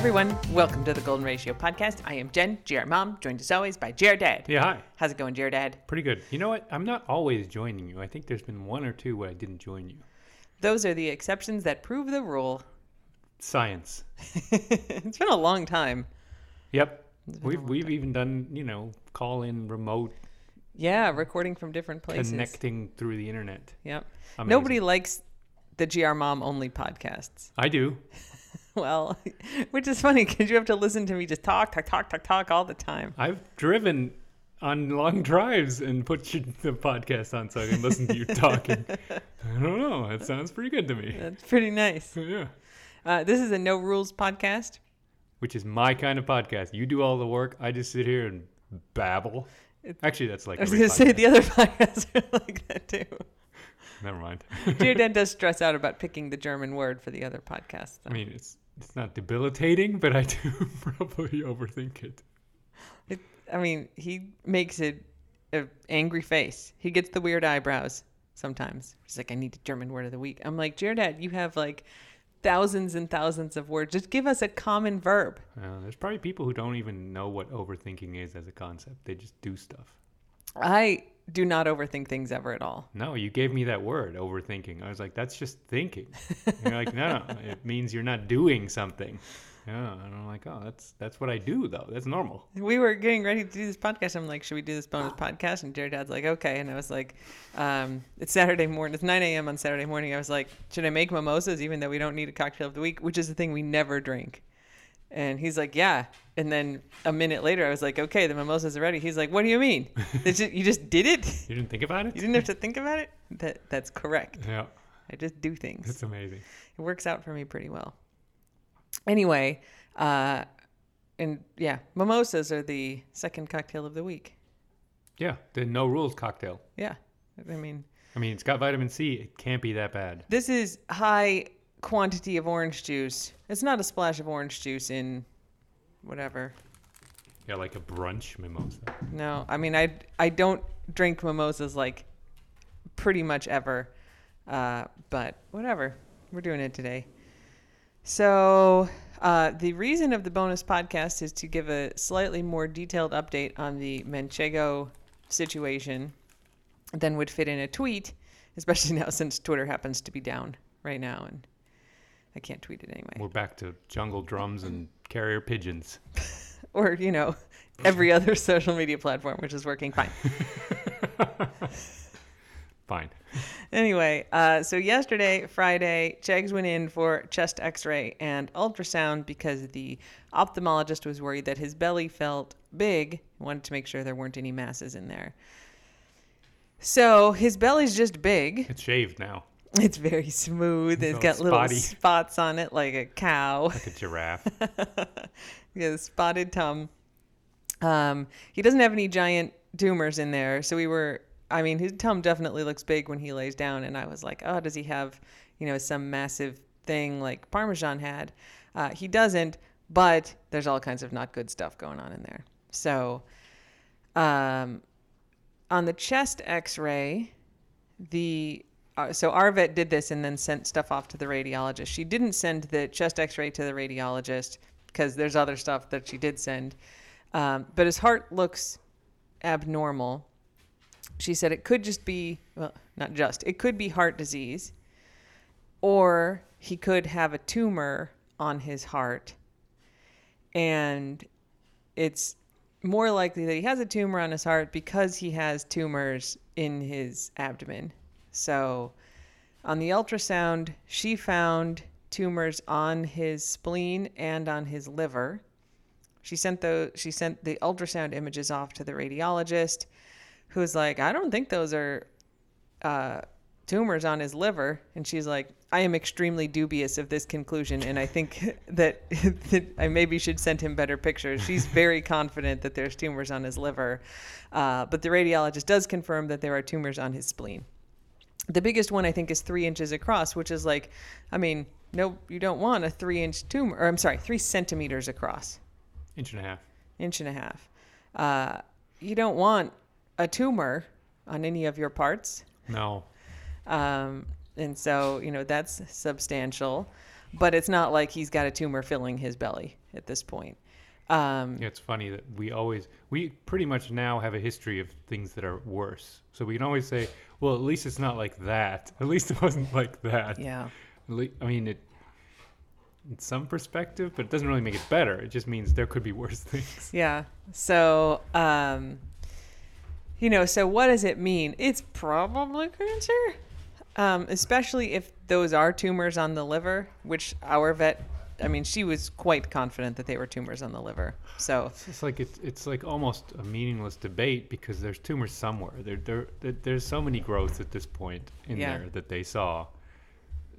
everyone. Welcome to the Golden Ratio podcast. I am Jen, GR Mom, joined as always by GR Dad. Yeah, hi. How's it going, GR Dad? Pretty good. You know what? I'm not always joining you. I think there's been one or two where I didn't join you. Those are the exceptions that prove the rule. Science. it's been a long time. Yep. We've we've even done you know call in remote Yeah, recording from different places. connecting through the internet. Yep. Amazing. Nobody likes the GR Mom only podcasts. I do. Well, which is funny because you have to listen to me just talk, talk, talk, talk, talk all the time. I've driven on long drives and put your, the podcast on so I can listen to you talking. I don't know. That sounds pretty good to me. That's pretty nice. Yeah. Uh, this is a no rules podcast. Which is my kind of podcast. You do all the work. I just sit here and babble. Actually, that's like I was going to say the other podcasts are like that too. Never mind. GR Dad does stress out about picking the German word for the other podcasts. I mean, it's it's not debilitating, but I do probably overthink it. It, I mean, he makes it an angry face. He gets the weird eyebrows sometimes. He's like, I need a German word of the week. I'm like, Dad, you have like thousands and thousands of words. Just give us a common verb. Uh, there's probably people who don't even know what overthinking is as a concept. They just do stuff. I do not overthink things ever at all. No, you gave me that word, overthinking. I was like, that's just thinking. you're like, no, no, it means you're not doing something. Yeah, and I'm like, oh, that's that's what I do though. That's normal. We were getting ready to do this podcast. I'm like, should we do this bonus podcast? And GR Dad's like, okay. And I was like, um, it's Saturday morning. It's 9 a.m. on Saturday morning. I was like, should I make mimosas even though we don't need a cocktail of the week, which is the thing we never drink? And he's like, yeah. And then a minute later, I was like, okay, the mimosas are ready. He's like, what do you mean? Just, you just did it? You didn't think about it? You didn't have to think about it? That That's correct. Yeah, I just do things. it's amazing. It works out for me pretty well. Anyway, uh, and yeah, mimosas are the second cocktail of the week. Yeah, the no rules cocktail. Yeah. I mean, I mean, it's got vitamin C. It can't be that bad. this is high quantity of orange juice. It's not a splash of orange juice in whatever. Yeah, like a brunch mimosa. No, I mean, I, I don't drink mimosas like pretty much ever. Uh, but whatever. We're doing it today. So, uh, the reason of the bonus podcast is to give a slightly more detailed update on the Manchego situation than would fit in a tweet, especially now since Twitter happens to be down right now and I can't tweet it anyway. We're back to jungle drums and carrier pigeons. Or, you know, every other social media platform, which is working fine. Fine. Anyway, uh, so yesterday, Friday, Chegs went in for chest x ray and ultrasound because the ophthalmologist was worried that his belly felt big, wanted to make sure there weren't any masses in there. So his belly's just big. It's shaved now, It's very smooth. It's all got little spotty. spots on it like a cow. like a giraffe. yeah, spotted tum. Um, he doesn't have any giant tumors in there, so we were. I mean, his tum definitely looks big when he lays down, and I was like, oh, does he have, you know, some massive thing like Parmesan had? Uh, he doesn't, but there's all kinds of not good stuff going on in there. So, um, on the chest X-ray, the uh, so our vet did this and then sent stuff off to the radiologist. She didn't send the chest X-ray to the radiologist because there's other stuff that she did send. Um, but his heart looks abnormal. She said it could just be well, not just it could be heart disease, or he could have a tumor on his heart, and it's more likely that he has a tumor on his heart because he has tumors in his abdomen. So on the ultrasound, she found tumors on his spleen and on his liver. She sent the she sent the ultrasound images off to the radiologist, who was like, "I don't think those are uh, tumors on his liver." And she's like, "I am extremely dubious of this conclusion, and I think that, that I maybe should send him better pictures." She's very confident that there's tumors on his liver, uh, but the radiologist does confirm that there are tumors on his spleen. The biggest one I think is three inches across, which is like, I mean, no, you don't want a three inch tumor, or I'm sorry, three centimeters across Inch and a half. inch and a half. Uh, you don't want a tumor on any of your parts. No. Um, and so, you know, that's substantial, but it's not like he's got a tumor filling his belly. at this point. Um, Yeah, it's funny that we always we pretty much now have a history of things that are worse. So we can always say, well, at least it's not like that. At least it wasn't like that. yeah. I mean, it in some perspective, but it doesn't really make it better. It just means there could be worse things. Yeah. So, um, you know, so what does it mean? It's probably cancer, um, especially if those are tumors on the liver, which our vet, I mean, she was quite confident that they were tumors on the liver. So, It's just like it's it's like almost a meaningless debate because there's tumors somewhere. There there, there there's so many growths at this point in Yeah. there that they saw.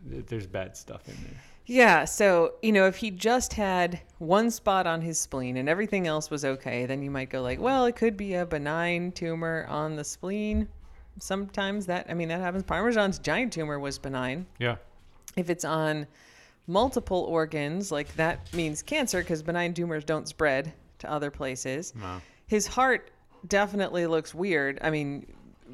There's bad stuff in there. yeah. So, you know, if he just had one spot on his spleen and everything else was okay, then you might go like, well, it could be a benign tumor on the spleen. Sometimes that, I mean, that happens. Parmesan's giant tumor was benign. Yeah. If it's on multiple organs, like that means cancer because benign tumors don't spread to other places. No. His heart definitely looks weird. I mean,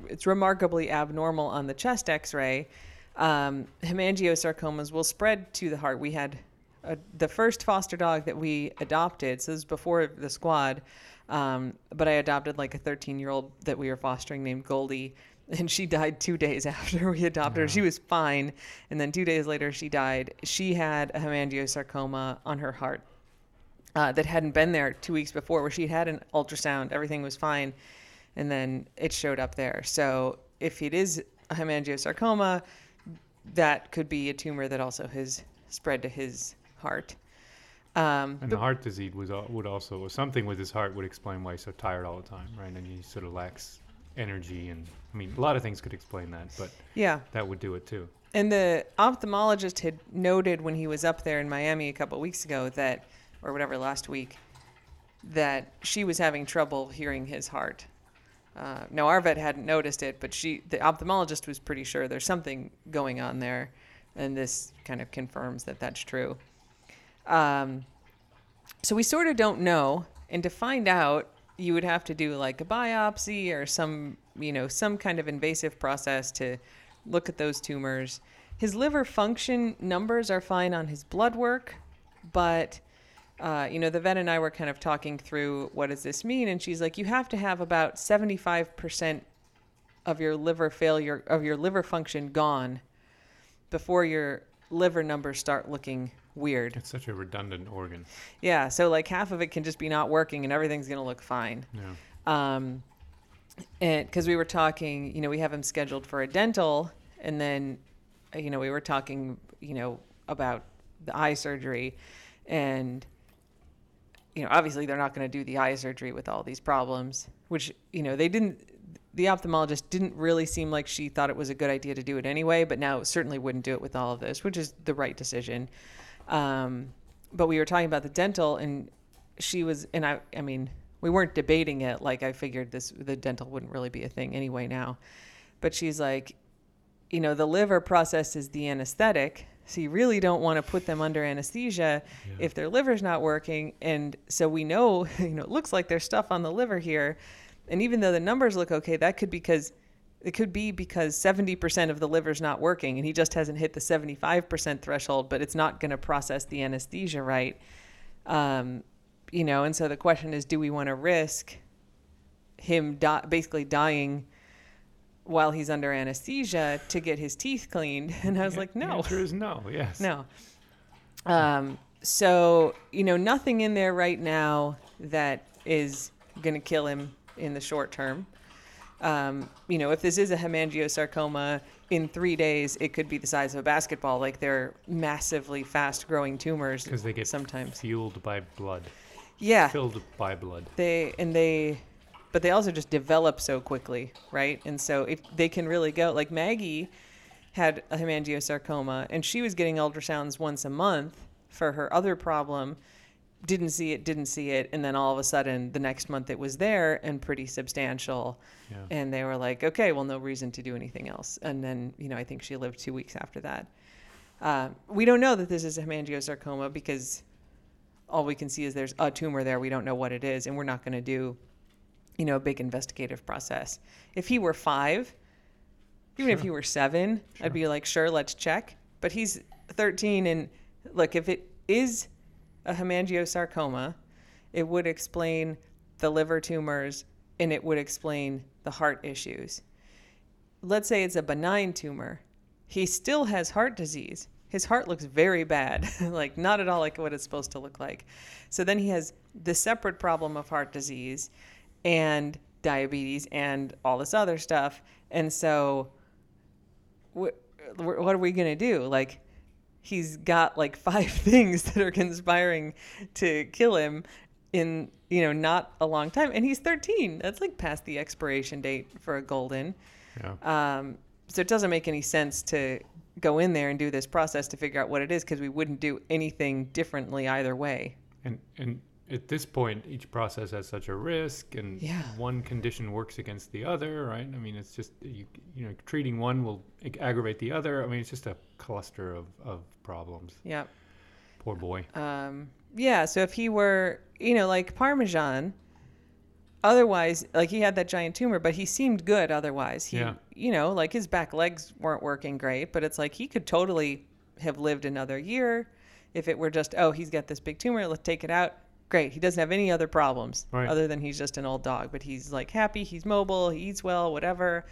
it's remarkably abnormal on the chest x ray. Um, hemangiosarcomas will spread to the heart. We had a, the first foster dog that we adopted, so this is before the squad, um, but I adopted like a 13 year old that we were fostering named Goldie. And she died two days after we adopted her. She was fine. And then two days later, she died. She had a hemangiosarcoma on her heart uh, that hadn't been there two weeks before, where she had an ultrasound, everything was fine, and then it showed up there. So if it is a hemangiosarcoma, that could be a tumor that also has spread to his heart. Um, And the heart disease was would also or something with his heart would explain why he's so tired all the time, right? And he sort of lacks energy, and I mean, a lot of things could explain that, but yeah, that would do it too. And the ophthalmologist had noted when he was up there in Miami a couple weeks ago that, or whatever, last week, that she was having trouble hearing his heart. Uh, now, our vet hadn't noticed it, but she, the ophthalmologist was pretty sure there's something going on there. And this kind of confirms that that's true. Um, so we sort of don't know. And to find out, you would have to do like a biopsy or some, you know, some kind of invasive process to look at those tumors. His liver function numbers are fine on his blood work, but uh, you know, the vet and I were kind of talking through what does this mean, and she's like, you have to have about 75% of your liver failure of your liver function gone before your liver numbers start looking weird. It's such a redundant organ. Yeah, so like half of it can just be not working, and everything's gonna look fine. Yeah. Um, and because we were talking, you know, we have him scheduled for a dental, and then, uh, you know, we were talking, you know, about the eye surgery, and, you know, obviously they're not going to do the eye surgery with all these problems, which, you know, they didn't. The ophthalmologist didn't really seem like she thought it was a good idea to do it anyway, but now certainly wouldn't do it with all of this, which is the right decision. Um, but we were talking about the dental, and she was, and I, I mean, we weren't debating it. Like I figured this, the dental wouldn't really be a thing anyway now. But she's like, you know, the liver processes the anesthetic, so you really don't want to put them under anesthesia Yeah. if their liver's not working. And so we know, you know, it looks like there's stuff on the liver here, and even though the numbers look okay, that could be because it could be because 70% of the liver's not working and he just hasn't hit the 75% threshold, but it's not going to process the anesthesia right. Um, you know, and so the question is do we want to risk him di- basically dying while he's under anesthesia to get his teeth cleaned? And I was Yeah, like, The no. answer is no. Yes. No. Um, so, you know, nothing in there right now that is going to kill him in the short term. Um, you know, if this is a hemangiosarcoma, in three days it could be the size of a basketball. Like they're massively fast growing tumors. Because they get sometimes. fueled by blood, Yeah. filled by blood. They and they, but they also just develop so quickly, right? And so if they can really go, like Maggie had a hemangiosarcoma, and she was getting ultrasounds once a month for her other problem. Didn't see it, didn't see it, and then all of a sudden the next month it was there and pretty substantial. Yeah. And they were like, okay, well, no reason to do anything else. And then, you know, I think she lived two weeks after that. Uh, we don't know that this is a hemangiosarcoma because all we can see is there's a tumor there. We don't know what it is, and we're not going to do, you know, a big investigative process. If he were five, even if he were seven, Sure. I'd be like, sure, let's check. But he's 13, and look, if it is a hemangiosarcoma, it would explain the liver tumors and it would explain the heart issues. Let's say it's a benign tumor. He still has heart disease. His heart looks very bad, like not at all like what it's supposed to look like. So then he has the separate problem of heart disease and diabetes and all this other stuff. And so wh- wh- what are we going to do? Like he's got like five things that are conspiring to kill him in you know not a long time and he's 13 that's like past the expiration date for a golden. Yeah. um, so it doesn't make any sense to go in there and do this process to figure out what it is because we wouldn't do anything differently either way. And and at this point, each process has such a risk, and Yeah. one condition works against the other, right? I mean, it's just you you know treating one will aggravate the other. I mean, it's just a cluster of of problems. yeah Poor boy. um, yeah so if he were you know like parmesan otherwise like he had that giant tumor but he seemed good otherwise he Yeah. you know like his back legs weren't working great but it's like he could totally have lived another year if it were just oh he's got this big tumor let's take it out great he doesn't have any other problems Right. other than he's just an old dog but he's like happy he's mobile he eats well whatever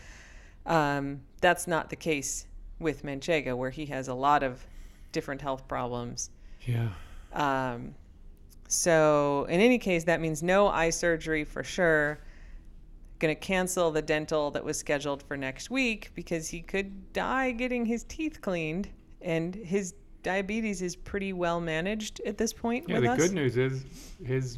um, that's not the case with manchego where he has a lot of different health problems Yeah. um, so in any case, that means no eye surgery for sure. Going to cancel the dental that was scheduled for next week because he could die getting his teeth cleaned, and his diabetes is pretty well managed at this point Yeah. The us. good news is his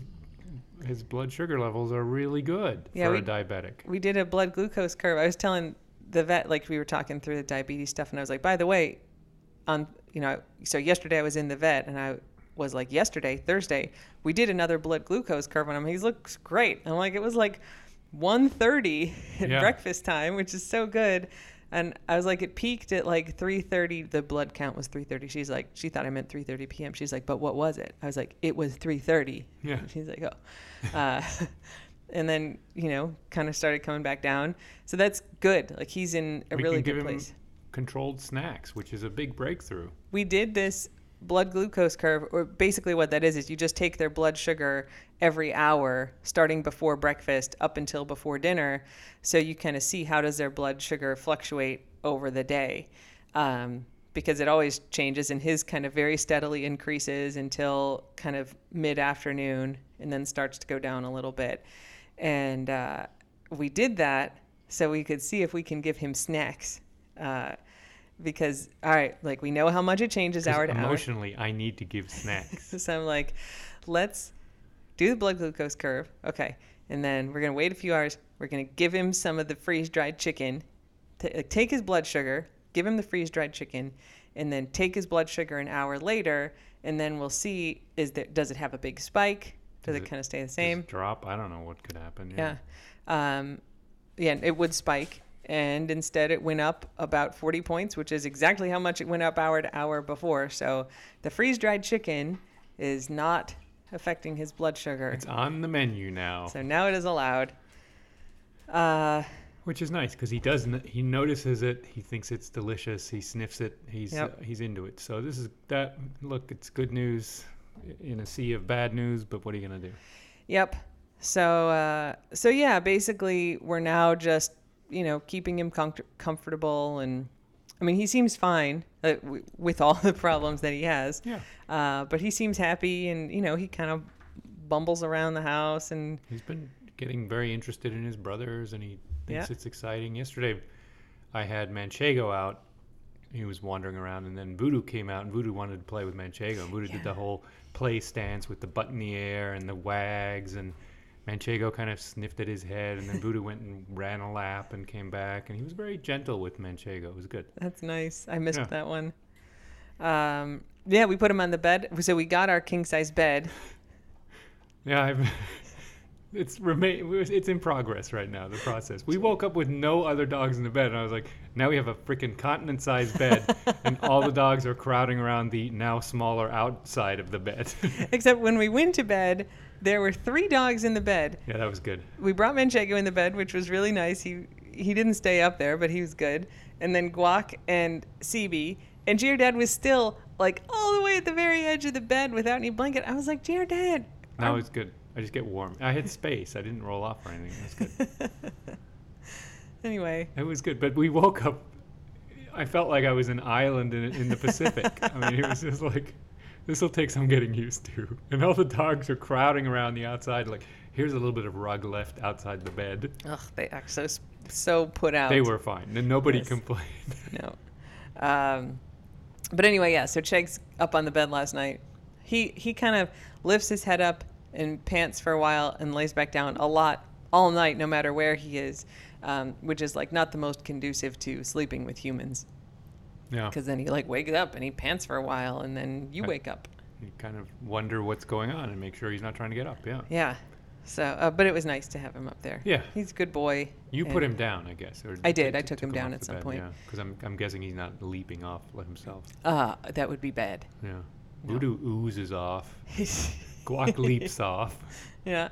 his blood sugar levels are really good Yeah, for we- a diabetic. we did a blood glucose curve. I was telling the vet, like we were talking through the diabetes stuff, and I was like, by the way, on you know, so yesterday I was in the vet, and I was like, yesterday, Thursday, we did another blood glucose curve on him. He looks great. And I'm like, it was like 1:30 at Yeah. breakfast time, which is so good. And I was like, it peaked at like 3:30. The blood count was 3:30. She's like, she thought I meant 3:30 p.m. She's like, but what was it? I was like, it was 3:30. Yeah. And she's like, oh. Uh, and then you know, kind of started coming back down. So that's good. Like he's in a we really good him place. controlled snacks, which is a big breakthrough. we did this blood glucose curve or basically what that is is you just take their blood sugar every hour starting before breakfast up until before dinner so you kind of see how does their blood sugar fluctuate over the day. Um, because it always changes and his kind of very steadily increases until kind of mid-afternoon and then starts to go down a little bit. And uh, we did that so we could see if we can give him snacks. Uh, because all right like we know how much it changes hour to hour emotionally, I need to give snacks. so I'm like, let's do the blood glucose curve. Okay. And then we're going to wait a few hours. We're going to give him some of the freeze dried chicken, t- take his blood sugar, give him the freeze dried chicken, and then take his blood sugar an hour later. And then we'll see is there, does it have a big spike? Does, Does it, it kind of stay the same? drop. I don't know what could happen. Yeah. Um, yeah, it would spike. And instead, it went up about 40 points, which is exactly how much it went up hour to hour before. So the freeze dried chicken is not affecting his blood sugar. It's on the menu now, So now it is allowed. Uh, which is nice because he does. n- He notices it. He thinks it's delicious. He sniffs it. He's Yep. uh, he's into it. So this is that. Look, it's good news in a sea of bad news. But what are you gonna do? Yep. So uh, so yeah, basically we're now just you know keeping him comfort- comfortable and I mean he seems fine uh, w- with all the problems that he has. Yeah. Uh, but he seems happy and you know he kind of bumbles around the house and He's been getting very interested in his brothers, and he thinks Yeah. it's exciting. Yesterday, I had Manchego out. He was wandering around, and then Voodoo came out, and Voodoo wanted to play with Manchego. And Voodoo did the whole play stance with the butt in the air and the wags, and Manchego kind of sniffed at his head, and then Voodoo went and ran a lap and came back, and he was very gentle with Manchego. It was good. that's nice. I missed Yeah. that one. Um, yeah, we put him on the bed. So we got our king size bed. Yeah, I've, it's remain. It's in progress right now. The process. We woke up with no other dogs in the bed, and I was like, now we have a freaking continent size bed, and all the dogs are crowding around the now smaller outside of the bed. Except when we went to bed, there were three dogs in the bed. yeah, that was good. we brought Manchego in the bed, which was really nice. He he didn't stay up there, but he was good. And then Guac and CB and Dad was still like all the way at the very edge of the bed without any blanket. I was like, Dad. No, it's good. I just get warm. I had space. I didn't roll off or anything. Was good. anyway, It was good. But we woke up. I felt like I was an island in, in the Pacific. I mean, it was just like, this will take some getting used to. And all the dogs are crowding around the outside. Like, here's a little bit of rug left outside the bed. ugh, they act so so put out. They were fine. And nobody Yes. complained. No. Um, but anyway, yeah. So Cheg's up on the bed last night. He he kind of lifts his head up and pants for a while and lays back down a lot all night, no matter where he is, um, which is like not the most conducive to sleeping with humans. Yeah. Because then he like wakes up and he pants for a while, and then you Right. wake up. You kind of wonder what's going on and make sure he's not trying to get up. Yeah. Yeah. So, uh, but it was nice to have him up there. Yeah. He's a good boy. You put him down, I guess. I did. t- I t- took him down at some bed, point. Yeah, because I'm, I'm guessing he's not leaping off like himself. Uh, that would be bad. Yeah. No. Voodoo oozes off. Guac leaps off. Yeah.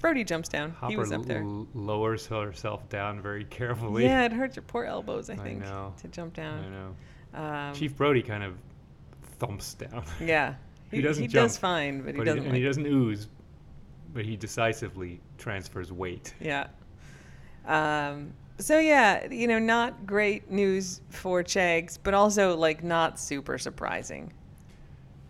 Brody jumps down. Hopper he was up there. l- lowers herself down very carefully. Yeah, it hurts your poor elbows, I I think, know. to jump down. I know. Um, Chief Brody kind of thumps down. Yeah. He doesn't He jump, does fine, but he doesn't. and he doesn't ooze, but he decisively transfers weight. Yeah. Um, so yeah, you know, not great news for Chags, but also like not super surprising.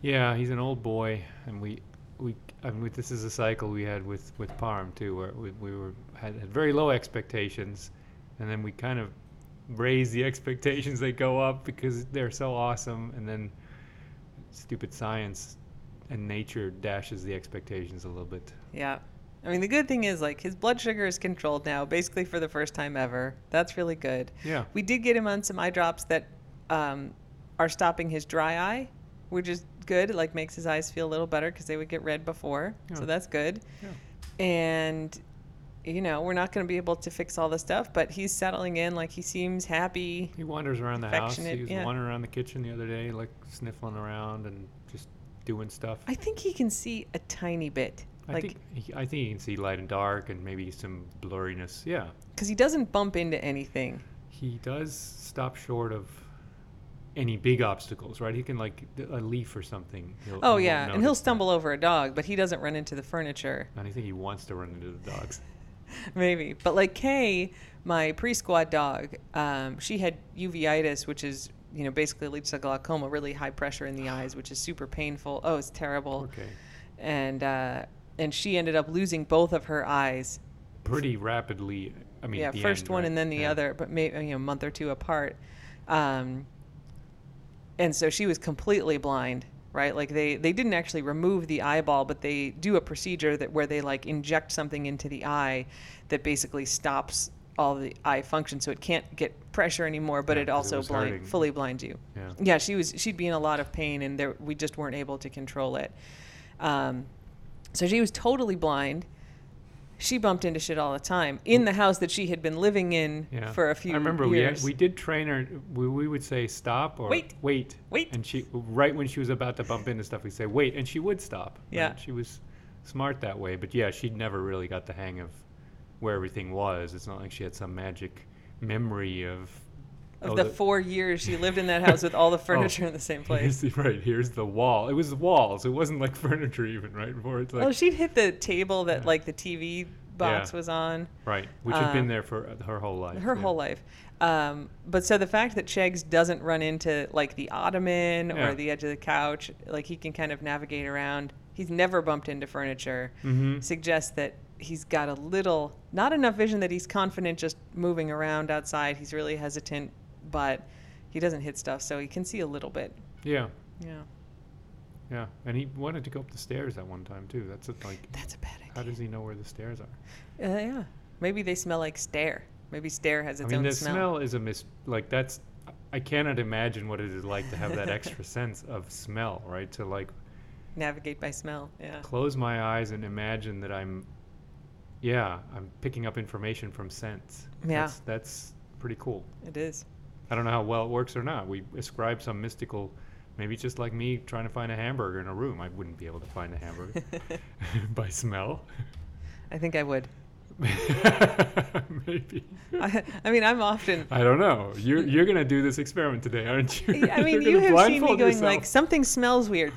Yeah, he's an old boy, and we we I mean this is a cycle we had with with Parm too, where we, we were had, had very low expectations, and then we kind of raise the expectations. They go up because they're so awesome, and then stupid science and nature dashes the expectations a little bit. Yeah. I mean, the good thing is like his blood sugar is controlled now, basically for the first time ever. That's really good. Yeah. We did get him on some eye drops that um, are stopping his dry eye, which is good. It like makes his eyes feel a little better because they would get red before. Yeah. So that's good. Yeah. And you know, we're not going to be able to fix all the stuff, but he's settling in. Like he seems happy. He wanders around the house. He was yeah. wandering around the kitchen the other day, like sniffling around and just doing stuff. I think he can see a tiny bit, I like think he, I think he can see light and dark and maybe some blurriness. Yeah, because he doesn't bump into anything. he does stop short of any big obstacles, right? He can like a leaf or something. He'll, Oh he yeah, and he'll notice that. stumble over a dog, but he doesn't run into the furniture. And I think he wants to run into the dogs. Maybe. But like Kay, my pre squad dog, um, she had uveitis, which is, you know, basically leads to glaucoma, really high pressure in the eyes, which is super painful. Oh, it's terrible. Okay, And, uh, and she ended up losing both of her eyes. pretty rapidly. I mean, yeah, the first end, one right? and then the Yeah. other, but maybe you know, a month or two apart. Um, and so she was completely blind, right? Like they they didn't actually remove the eyeball, but they do a procedure that where they like inject something into the eye that basically stops all the eye function, so it can't get pressure anymore, but Yeah, it also was blind, fully blinds you. Yeah. Yeah, she was she'd be in a lot of pain, and there we just weren't able to control it. Um, so she was totally blind. She bumped into shit all the time in the house that she had been living in Yeah. for a few years. I remember years. we had, we did train her. We, we would say stop or Wait. wait, Wait. and she right when she was about to bump into stuff, we say wait, and she would stop. right? Yeah. she was smart that way. But yeah, she never really got the hang of where everything was. It's not like she had some magic memory of of oh, the four years she lived in that house with all the furniture in the same Here's place. the, right here's the wall. It was the walls. It wasn't like furniture even right before it's like oh, she'd hit the table that Yeah. like the TV box Yeah. was on right, which had been uh, there for her whole life. her yeah. whole life. Um, but so the fact that Chegs doesn't run into like the ottoman or the edge of the couch, like he can kind of navigate around. He's never bumped into furniture. Mhm. Suggests that he's got a little, not enough vision that he's confident just moving around outside. He's really hesitant, but he doesn't hit stuff, so he can see a little bit. Yeah, Yeah, yeah, and he wanted to go up the stairs at one time too. That's a, like that's a bad idea. how does he know where the stairs are? Uh, yeah, maybe they smell like stair. Maybe stair has its I its mean, own the smell. smell. is a mis. Like that's. I cannot imagine what it is like to have that extra sense of smell, right? To like Navigate by smell. Yeah. close my eyes and imagine that I'm. Yeah, I'm picking up information from scents. Yeah. That's, that's pretty cool. It is. I don't know how well it works or not. We ascribe some mystical. Maybe just like me trying to find a hamburger in a room. I wouldn't be able to find a hamburger by smell. I think I would. Maybe. I, I mean, I'm often. I don't know. You're you're gonna do this experiment today, aren't you? I mean, you have seen me going yourself. like something smells weird,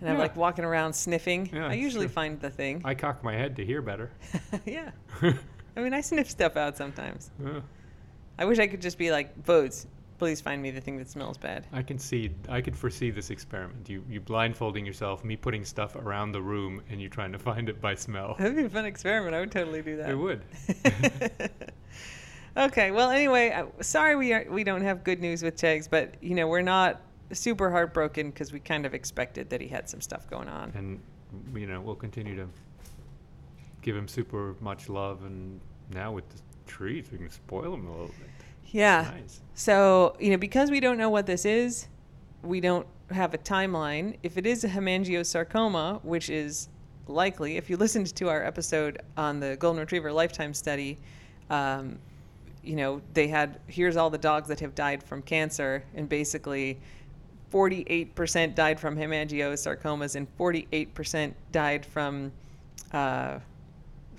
and I'm like walking around sniffing. Yeah, I usually true. find the thing. I cock my head to hear better. yeah. I mean, I sniff stuff out sometimes. Uh, I wish I could just be like, votes, please find me the thing that smells bad. I can see. I could foresee this experiment. You you blindfolding yourself, me putting stuff around the room, and you trying to find it by smell. That'd be a fun experiment. I would totally do that. It would. okay. Well, anyway, sorry we are we don't have good news with Chegs, but you know we're not super heartbroken because we kind of expected that he had some stuff going on. and you know we'll continue to give him super much love, and now with the treats, we can spoil them a little bit. Yeah. Nice. So, you know, because we don't know what this is, we don't have a timeline. If it is a hemangiosarcoma, which is likely, if you listened to our episode on the Golden Retriever Lifetime Study, um, you know, they had here's all the dogs that have died from cancer, and basically 48% died from hemangiosarcomas, and 48% died from uh,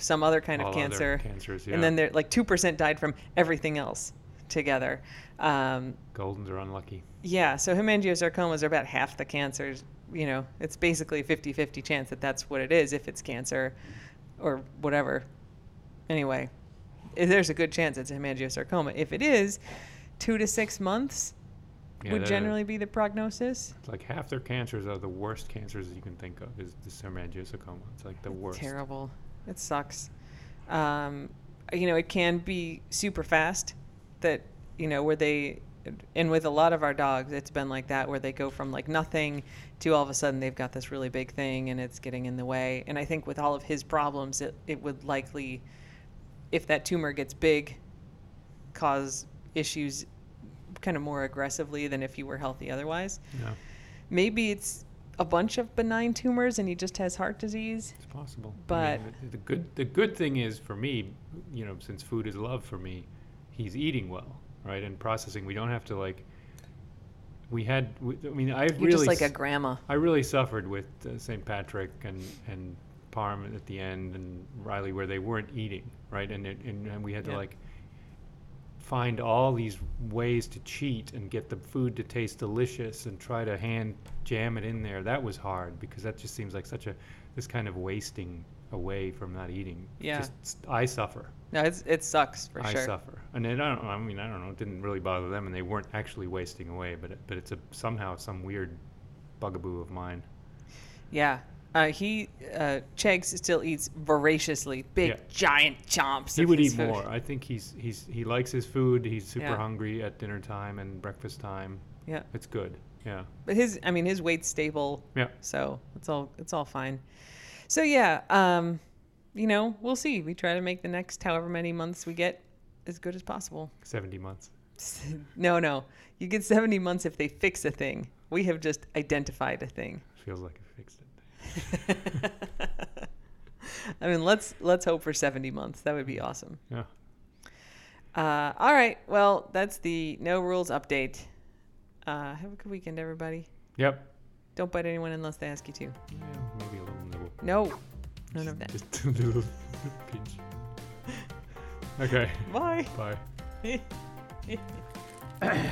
some other kind All of cancer. cancers, yeah. And then there like 2% died from everything else together. Um, Goldens are unlucky. yeah, so hemangiosarcomas are about half the cancers. You know, it's basically a 50 50 chance that that's what it is if it's cancer or whatever. Anyway, there's a good chance it's a hemangiosarcoma. If it is, two to six months Yeah, would they're- generally be the prognosis. It's like half their cancers are the worst cancers you can think of. Is the hemangiosarcoma? It's like the worst. Terrible. It sucks. Um, you know, it can be super fast. That you know where they, and with a lot of our dogs, it's been like that where they go from like nothing to all of a sudden they've got this really big thing and it's getting in the way. And I think with all of his problems, it it would likely, if that tumor gets big, cause issues kind of more aggressively than if you were healthy otherwise. Yeah, Maybe it's a bunch of benign tumors and he just has heart disease. it's possible. I But- mean, the, the good the good thing is for me, you know, since food is love for me, he's eating well, right? And processing, we don't have to like. We had. we- I mean, I You're really. just like a grandma. I really suffered with uh, St. Patrick and and Parm at the end and Riley where they weren't eating, right? And it, and, and we had to Yeah. like find all these ways to cheat and get the food to taste delicious and try to hand jam it in there. That was hard because that just seems like such a this kind of wasting away from not eating. Yeah. Just I suffer. No, it's it sucks for I sure. I suffer, and then I don't. I mean, I don't know. It didn't really bother them, and they weren't actually wasting away. But it, but it's a somehow some weird bugaboo of mine. Yeah. Uh, he uh, Chegs still eats voraciously, big Yeah. giant chomps. He would eat food. more. I think he's he's he likes his food. He's super Yeah. hungry at dinner time and breakfast time. Yeah, It's good. Yeah. but his I mean his weight's stable, Yeah. so it's all it's all fine. So yeah, um, you know we'll see. We try to make the next however many months we get as good as possible. 70 months. no, no, you get seventy months if they fix a thing. We have just identified a thing. Feels like I fixed it. I mean, let's let's hope for 70 months. That would be awesome. Yeah. Uh, all right. Well, that's the no rules update. Uh, have a good weekend, everybody. Yep. Don't bite anyone unless they ask you to. Yeah, maybe a little nibble. No, none of that. Just a little pinch. Okay. Bye. Bye.